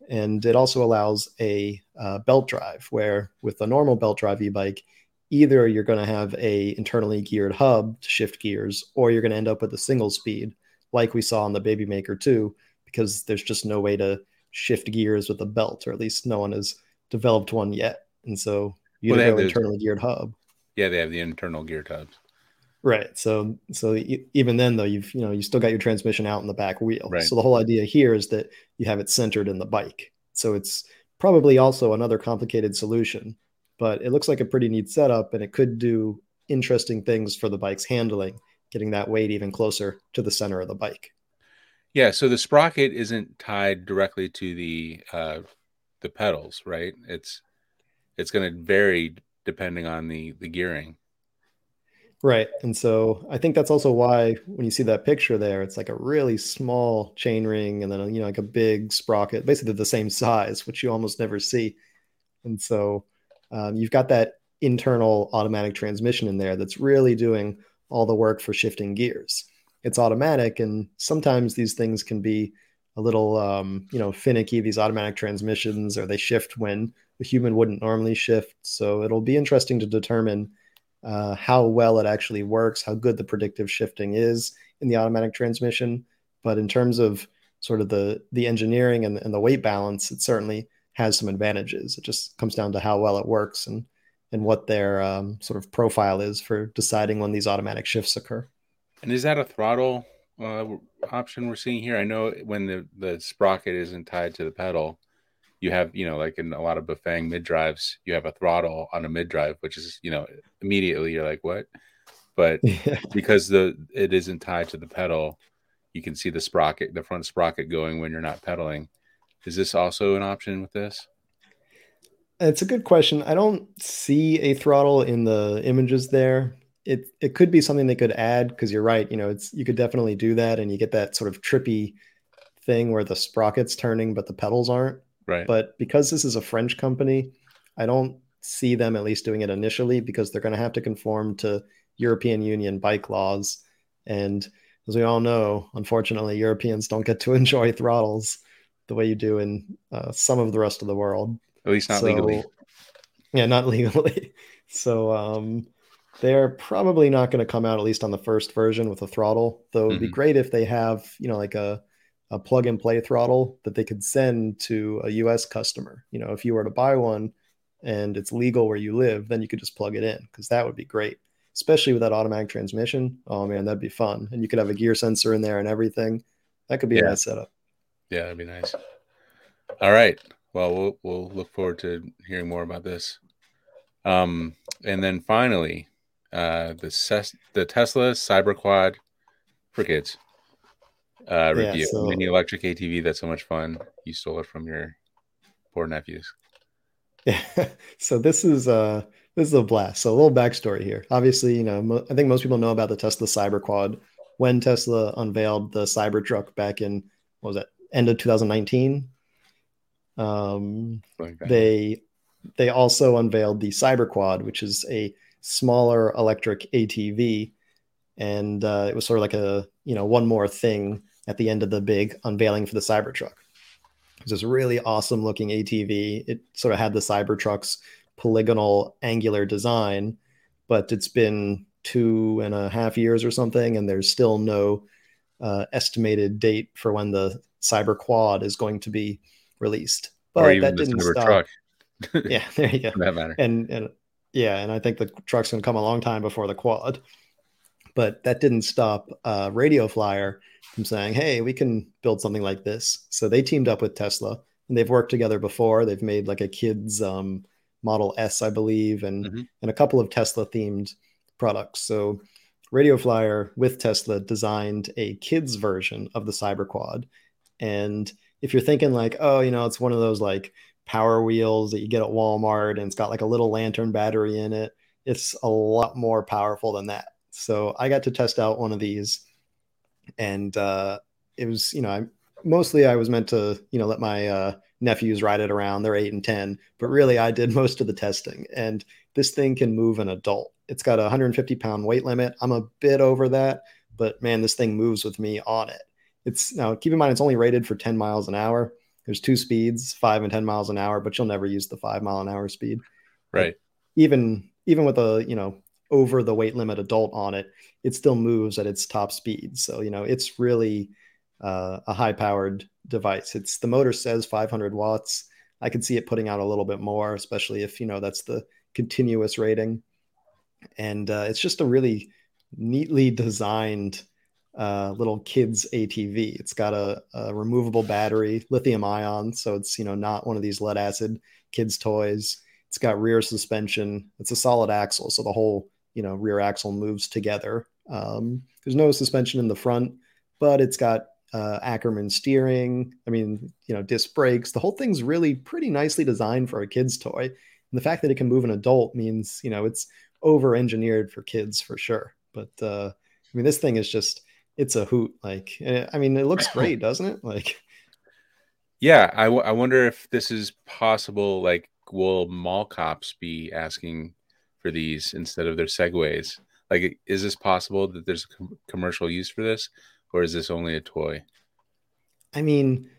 And it also allows a uh, belt drive where with a normal belt drive e-bike, either you're going to have a internally geared hub to shift gears or you're going to end up with a single speed like we saw on the Babymaker 2 because there's just no way to shift gears with a belt or at least no one has developed one yet. And so you well, have an internally geared hub. Yeah, they have the internal geared hubs. Right. So so even then though you've you know you still got your transmission out in the back wheel. Right. So the whole idea here is that you have it centered in the bike. So it's probably also another complicated solution, but it looks like a pretty neat setup and it could do interesting things for the bike's handling, getting that weight even closer to the center of the bike. Yeah, so the sprocket isn't tied directly to the uh the pedals, right? It's it's going to vary depending on the the gearing. Right. And so I think that's also why when you see that picture there, it's like a really small chain ring and then, you know, like a big sprocket, basically the same size, which you almost never see. And so um, you've got that internal automatic transmission in there that's really doing all the work for shifting gears. it's automatic, and sometimes these things can be a little um, you know finicky. These automatic transmissions, or they shift when a human wouldn't normally shift. So it'll be interesting to determine uh, how well it actually works, how good the predictive shifting is in the automatic transmission. But in terms of sort of the the engineering and, and the weight balance, it certainly has some advantages. It just comes down to how well it works and and what their um, sort of profile is for deciding when these automatic shifts occur. And is that a throttle uh, option we're seeing here? I know when the the sprocket isn't tied to the pedal, you have you know like in a lot of Bafang mid drives, you have a throttle on a mid drive, which is you know immediately you're like what, but yeah. because the it isn't tied to the pedal, you can see the sprocket, the front sprocket going when you're not pedaling. Is this also an option with this? It's a good question. I don't see a throttle in the images there. It it could be something they could add because you're right. You know, it's you could definitely do that, and you get that sort of trippy thing where the sprocket's turning but the pedals aren't. Right. But because this is a French company, I don't see them at least doing it initially because they're going to have to conform to European Union bike laws. And as we all know, unfortunately, Europeans don't get to enjoy throttles the way you do in uh, some of the rest of the world. At least not so, legally. Yeah, not legally. So um, they're probably not going to come out at least on the first version with a throttle. Though it'd mm-hmm. be great if they have, you know, like a a plug and play throttle that they could send to a US customer. You know, if you were to buy one and it's legal where you live, then you could just plug it in because that would be great, especially with that automatic transmission. Oh man, that'd be fun. And you could have a gear sensor in there and everything. That could be yeah. a nice setup. Yeah, that'd be nice. All right. Well, we'll we'll look forward to hearing more about this. Um, and then finally, uh, the Ses- the Tesla Cyberquad for kids uh, review. Yeah, so... Mini electric ATV. That's so much fun. You stole it from your poor nephews. Yeah. so this is uh this is a blast. So a little backstory here. Obviously, you know, mo- I think most people know about the Tesla Cyberquad when Tesla unveiled the Cybertruck back in what was that end of 2019. Um, they they also unveiled the Cyberquad, which is a smaller electric ATV, and uh, it was sort of like a you know one more thing at the end of the big unveiling for the Cybertruck. It was this really awesome looking ATV. It sort of had the Cybertruck's polygonal angular design, but it's been two and a half years or something, and there's still no uh, estimated date for when the Cyberquad is going to be released. But that didn't stop. yeah, there you go. that matter. And, and yeah, and I think the truck's gonna come a long time before the quad. But that didn't stop uh, Radio Flyer from saying, "Hey, we can build something like this." So they teamed up with Tesla, and they've worked together before. They've made like a kids um, Model S, I believe, and mm-hmm. and a couple of Tesla themed products. So Radio Flyer with Tesla designed a kids version of the Cyberquad, and if you're thinking like, oh, you know, it's one of those like power wheels that you get at Walmart and it's got like a little lantern battery in it, it's a lot more powerful than that. So I got to test out one of these, and uh, it was, you know, I mostly I was meant to, you know, let my uh, nephews ride it around. They're eight and ten, but really I did most of the testing. And this thing can move an adult. It's got a 150 pound weight limit. I'm a bit over that, but man, this thing moves with me on it. It's now keep in mind it's only rated for 10 miles an hour. There's two speeds, five and 10 miles an hour, but you'll never use the five mile an hour speed. Right. But even even with a you know over the weight limit adult on it, it still moves at its top speed. So you know it's really uh, a high powered device. It's the motor says 500 watts. I can see it putting out a little bit more, especially if you know that's the continuous rating. And uh, it's just a really neatly designed uh, little kids ATV. It's got a, a, removable battery, lithium ion, so it's you know not one of these lead acid kids toys. It's got rear suspension. It's a solid axle, so the whole you know rear axle moves together. Um, there's no suspension in the front, but it's got uh, Ackerman steering. I mean, you know, disc brakes. The whole thing's really pretty nicely designed for a kid's toy. And the fact that it can move an adult means, you know, it's over engineered for kids for sure. But uh, I mean, this thing is just it's a hoot. Like, eh, I mean, it looks great, doesn't it? Like, yeah, I, w- I wonder if this is possible. Like, will mall cops be asking for these instead of their segways? Like, is this possible that there's a com- commercial use for this, or is this only a toy? I mean,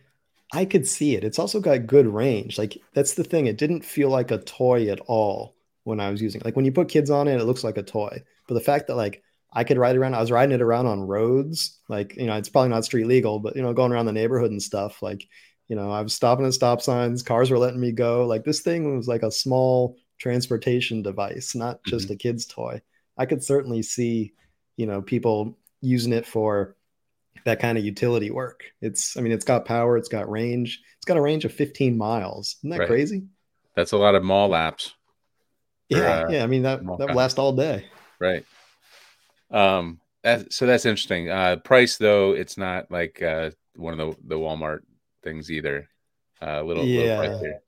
I could see it. It's also got good range. Like that's the thing. It didn't feel like a toy at all when I was using. It. Like when you put kids on it, it looks like a toy. But the fact that like I could ride around, I was riding it around on roads. Like you know, it's probably not street legal, but you know, going around the neighborhood and stuff. Like you know, I was stopping at stop signs. Cars were letting me go. Like this thing was like a small transportation device, not just mm-hmm. a kid's toy. I could certainly see, you know, people using it for that kind of utility work. It's, I mean, it's got power, it's got range, it's got a range of 15 miles. Isn't that right. crazy? That's a lot of mall. For, yeah, uh, yeah. I mean, that that would last all day. Right. Um. That, so that's interesting. Uh, price though, it's not like uh one of the the Walmart things either. Uh, a little, yeah, little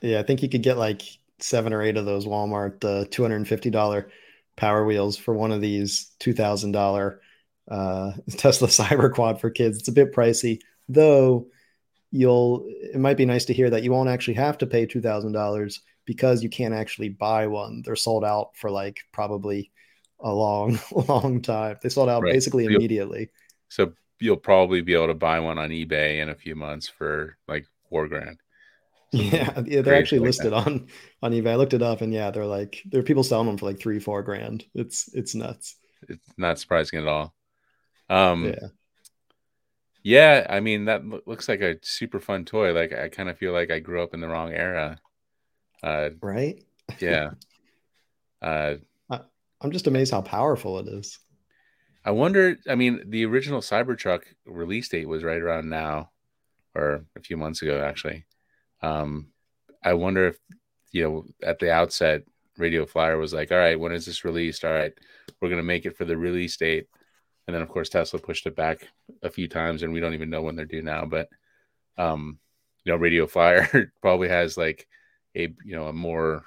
yeah. I think you could get like seven or eight of those Walmart uh, two hundred and fifty dollar Power Wheels for one of these two thousand dollar uh, Tesla Cyberquad for kids. It's a bit pricey, though. You'll it might be nice to hear that you won't actually have to pay two thousand dollars because you can't actually buy one. They're sold out for like probably a long, long time. They sold out right. basically you'll, immediately. So you'll probably be able to buy one on eBay in a few months for like four grand. Yeah, yeah, they're actually like listed that. on on eBay. I looked it up, and yeah, they're like there are people selling them for like three, four grand. It's it's nuts. It's not surprising at all. Um, yeah. Yeah, I mean that looks like a super fun toy. Like I kind of feel like I grew up in the wrong era. Uh, right? Yeah. uh, I'm just amazed how powerful it is. I wonder. I mean, the original Cybertruck release date was right around now, or a few months ago, actually. Um, I wonder if you know at the outset, Radio Flyer was like, "All right, when is this released? All right, we're gonna make it for the release date." and then of course Tesla pushed it back a few times, and we don't even know when they're due now. But um, you know, Radio Flyer probably has like a you know a more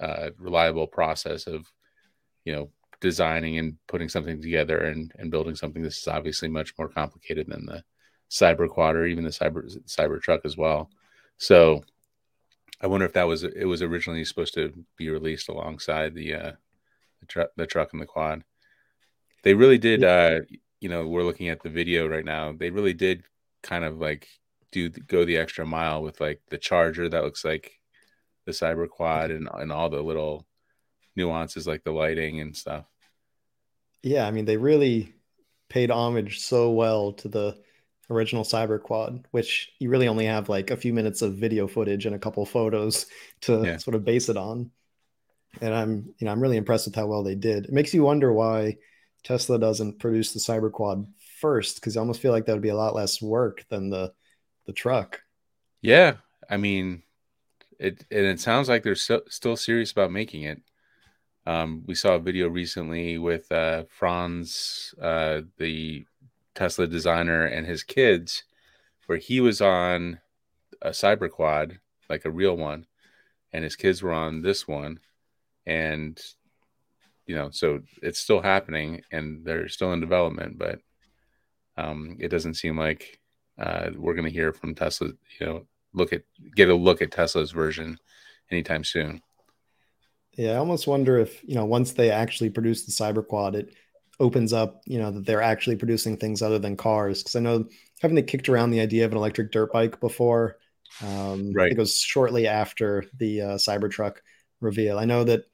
uh, reliable process of you know designing and putting something together and and building something. This is obviously much more complicated than the Cyberquad or even the Cyber Cybertruck as well. So I wonder if that was it was originally supposed to be released alongside the uh, the, tr- the truck and the quad. They really did. Uh, you know, we're looking at the video right now. They really did kind of like do go the extra mile with like the charger that looks like the Cyberquad and and all the little nuances like the lighting and stuff. Yeah, I mean they really paid homage so well to the original Cyberquad which you really only have like a few minutes of video footage and a couple photos to yeah. sort of base it on and i'm you know i'm really impressed with how well they did it makes you wonder why Tesla doesn't produce the Cyberquad first because I almost feel like that would be a lot less work than the the truck. Yeah, I mean, it and it sounds like they're so, still serious about making it. Um, we saw a video recently with uh, Franz, uh, the Tesla designer, and his kids, where he was on a Cyberquad, like a real one, and his kids were on this one, and you know, so it's still happening and they're still in development, but um, it doesn't seem like uh, we're going to hear from Tesla. You know, look at get a look at Tesla's version anytime soon. Yeah, I almost wonder if you know once they actually produce the Cyberquad, it opens up you know that they're actually producing things other than cars. Because I know having they kicked around the idea of an electric dirt bike before. Um, right. it was shortly after the uh, Cybertruck reveal. I know that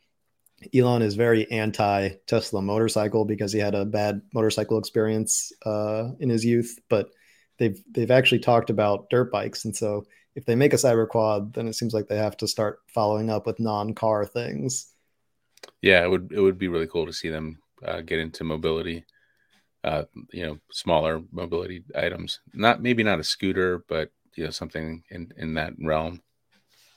Elon is very anti Tesla motorcycle because he had a bad motorcycle experience uh, in his youth. But they've they've actually talked about dirt bikes, and so if they make a Cyberquad, then it seems like they have to start following up with non car things. Yeah, it would it would be really cool to see them uh, get into mobility. Uh, you know, smaller mobility items. Not maybe not a scooter, but you know something in in that realm.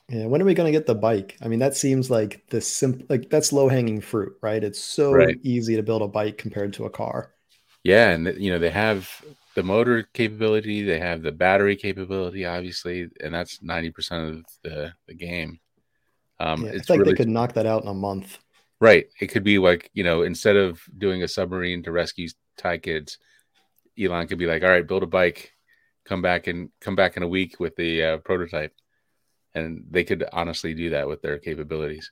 Yeah, when are we going to get the bike? I mean, that seems like the simple, like that's low hanging fruit, right? It's so right. easy to build a bike compared to a car. Yeah, and you know they have the motor capability, they have the battery capability, obviously, and that's ninety percent of the the game. Um, yeah, it's like really, they could knock that out in a month. Right. It could be like you know instead of doing a submarine to rescue Thai kids, Elon could be like, all right, build a bike, come back and come back in a week with the uh, prototype and they could honestly do that with their capabilities.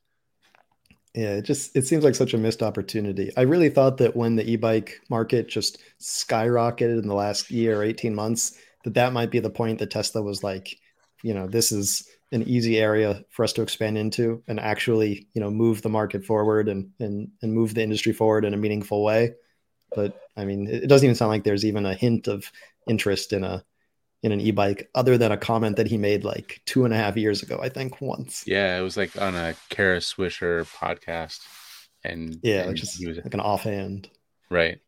Yeah, it just it seems like such a missed opportunity. I really thought that when the e-bike market just skyrocketed in the last year or 18 months, that that might be the point that Tesla was like, you know, this is an easy area for us to expand into and actually, you know, move the market forward and and and move the industry forward in a meaningful way. But I mean, it doesn't even sound like there's even a hint of interest in a in an e-bike other than a comment that he made like two and a half years ago i think once. Yeah it was like on a kara swisher podcast and yeah and just was, like an offhand. Right.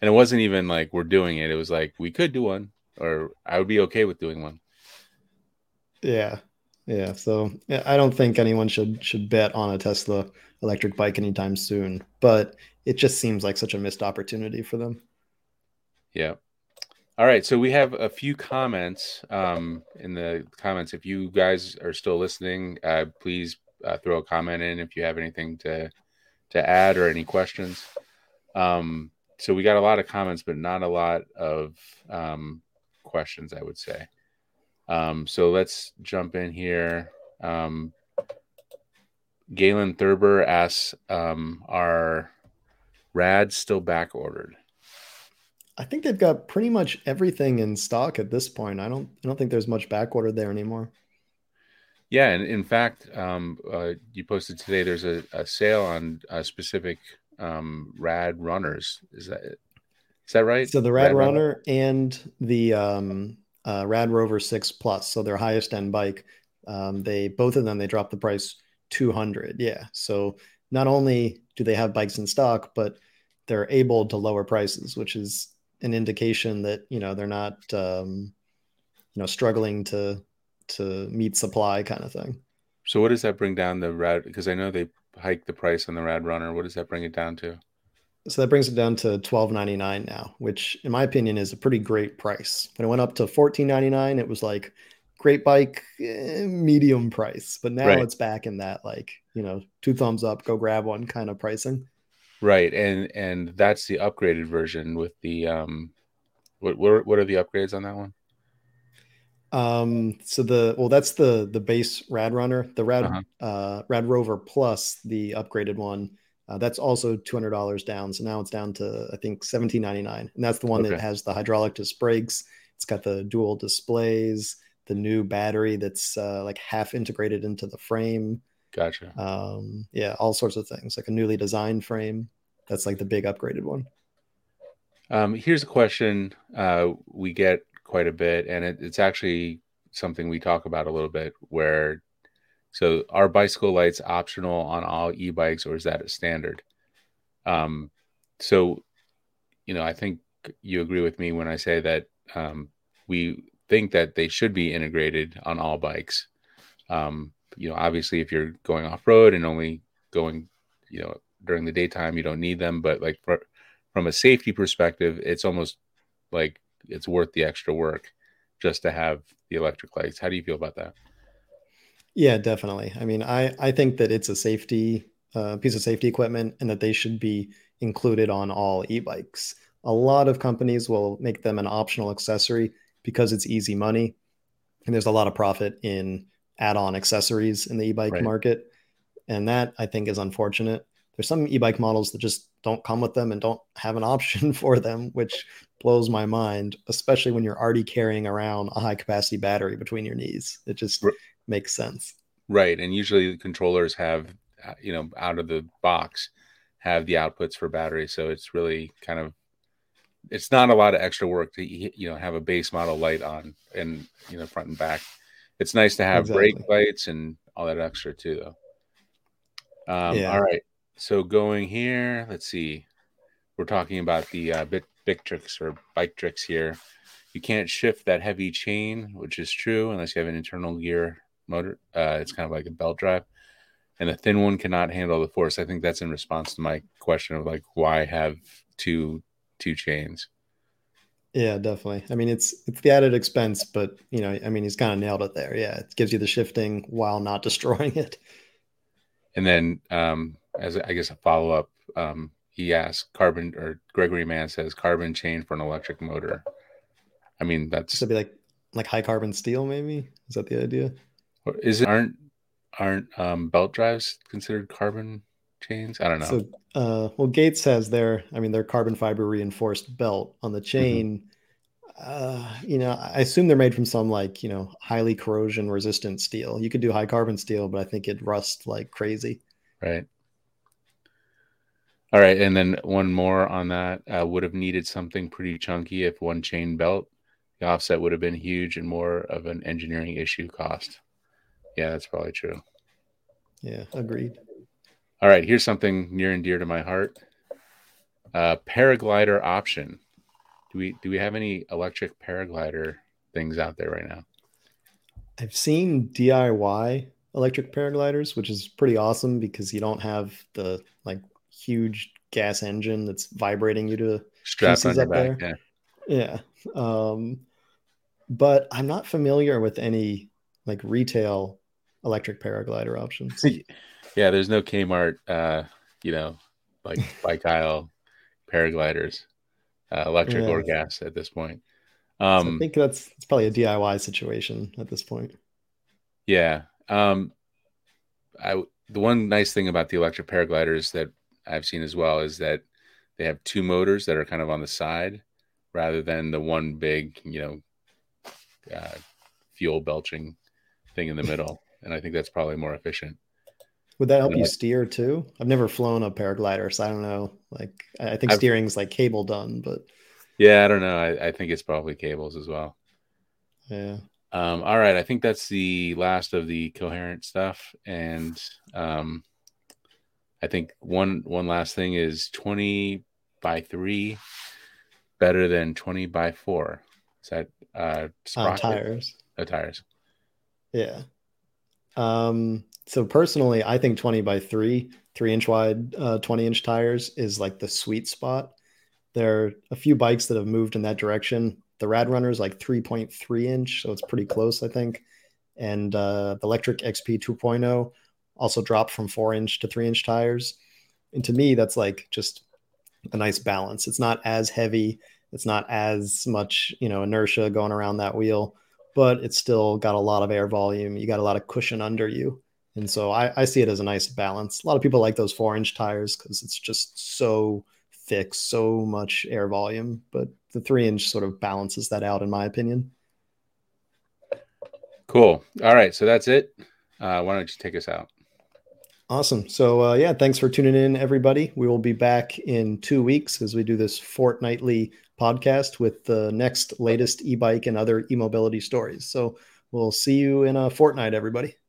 And it wasn't even like we're doing it. It was like we could do one or i would be okay with doing one. Yeah yeah so yeah, i don't think anyone should should bet on a tesla electric bike anytime soon but it just seems like such a missed opportunity for them yeah all right, so we have a few comments um, in the comments. If you guys are still listening, uh, please uh, throw a comment in if you have anything to to add or any questions. Um, so we got a lot of comments, but not a lot of um, questions, I would say. Um, so let's jump in here. Um, Galen Thurber asks, um, "Are rads still back ordered?" I think they've got pretty much everything in stock at this point. I don't I don't think there's much back order there anymore. Yeah, and in fact, um, uh, you posted today. There's a, a sale on a specific um, RadRunners. Is that is that right? So the Rad, RadRunner, Runner and the um, uh, RadRover Six Plus, so their highest end bike, um, they both of them they dropped the price 200. Yeah, so not only do they have bikes in stock, but they're able to lower prices, which is an indication that you know they're not um, you know struggling to to meet supply kind of thing. So what does that bring down the rad? Because I know they hiked the price on the RadRunner. What does that bring it down to? So that brings it down to twelve ninety nine now, which in my opinion is a pretty great price. When it went up to fourteen ninety nine, it was like great bike, eh, medium price. But now right. it's back in that like you know two thumbs up, go grab one kind of pricing. Right, and and that's the upgraded version with the um, what what what are the upgrades on that one? Um, so the well, that's the the base RadRunner, the Rad uh-huh. uh, RadRover Plus, the upgraded one. Uh, that's also two hundred dollars down. So now it's down to I think seventeen ninety nine, and that's the one okay. that has the hydraulic disc brakes. It's got the dual displays, the new battery that's uh, like half integrated into the frame. Gotcha. Um, yeah, all sorts of things, like a newly designed frame. That's like the big upgraded one. Um, here's a question uh, we get quite a bit, and it, it's actually something we talk about a little bit. Where, so are bicycle lights optional on all e-bikes, or is that a standard? Um, so, you know, I think you agree with me when I say that um, we think that they should be integrated on all bikes. Um, you know, obviously, if you're going off road and only going, you know, during the daytime, you don't need them. But like for, from a safety perspective, it's almost like it's worth the extra work just to have the electric lights. How do you feel about that? Yeah, definitely. I mean, I I think that it's a safety uh, piece of safety equipment and that they should be included on all e-bikes. A lot of companies will make them an optional accessory because it's easy money, and there's a lot of profit in add-on accessories in the e-bike right. market, and that I think is unfortunate. There's some e-bike models that just don't come with them and don't have an option for them, which blows my mind, especially when you're already carrying around a high capacity battery between your knees. It just makes sense. Right. And usually the controllers have, uh, you know, out of the box have the outputs for battery. So it's really kind of, it's not a lot of extra work to, you know, have a base model light on and, you know, front and back. It's nice to have exactly. brake lights and all that extra too, though. Um, yeah. All right. So going here, let's see. We're talking about the uh, bit Biktrix or bike tricks here. You can't shift that heavy chain, which is true unless you have an internal gear motor. Uh, it's kind of like a belt drive, and the thin one cannot handle the force. I think that's in response to my question of like why have two two chains. Yeah, definitely. I mean, it's it's the added expense, but you know, I mean, he's kind of nailed it there. Yeah, it gives you the shifting while not destroying it. And then um, as I guess a follow up, um, he asked carbon or Gregory Mann says carbon chain for an electric motor. I mean, that's to be like like high carbon steel, maybe. Is that the idea? Is it aren't aren't um, belt drives considered carbon chains. I don't know. So, uh, well, Gates has their, I mean, their carbon fiber reinforced belt on the mm-hmm. chain. Mm-hmm. Uh, you know, I assume they're made from some like you know highly corrosion resistant steel. You could do high carbon steel, but I think it'd rust like crazy. Right. All right, and then one more on that. Uh, would have needed something pretty chunky if one chain belt. The offset would have been huge and more of an engineering issue cost. Yeah, that's probably true. Yeah, agreed. All right, here's something near and dear to my heart. Uh, paraglider option. Do we do we have any electric paraglider things out there right now? I've seen DIY electric paragliders, which is pretty awesome because you don't have the like huge gas engine that's vibrating you to strap on your back. There. Yeah. Yeah. Um, but I'm not familiar with any like retail electric paraglider options. yeah, there's no Kmart, uh, you know, like bike aisle paragliders, uh, electric yeah. or gas at this point. Um, so I think that's it's probably a DIY situation at this point. Yeah. Um, I the one nice thing about the electric paragliders that I've seen as well is that they have two motors that are kind of on the side rather than the one big, you know, uh, fuel belching thing in the middle. And I think that's probably more efficient. Would that help you steer too? I've never flown a paraglider, so I don't know. Like, I think steering is like cable done, but yeah, I don't know. I, I think it's probably cables as well. Yeah. Um, all right, I think that's the last of the coherent stuff, and um, I think one one last thing is twenty by three better than twenty by four. Is that uh, uh tires? Oh, tires. Yeah. Um, so personally, I think 20 by 3, 3 inch wide, uh, 20 inch tires is like the sweet spot. There are a few bikes that have moved in that direction. The RadRunner is like 3.3 inch, so it's pretty close, I think. And uh, the Lectric XP 2.0 also dropped from 4 inch to 3 inch tires. And to me, that's like just a nice balance. It's not as heavy, it's not as much, you know, inertia going around that wheel but it's still got a lot of air volume. You got a lot of cushion under you. And so I, I see it as a nice balance. A lot of people like those four inch tires because it's just so thick, so much air volume. But the three inch sort of balances that out, in my opinion. Cool. All right. So that's it. Uh, why don't you take us out? Awesome. So, uh, yeah, thanks for tuning in, everybody. We will be back in two weeks as we do this fortnightly podcast with the next latest e bike and other e mobility stories. So, we'll see you in a fortnight, everybody.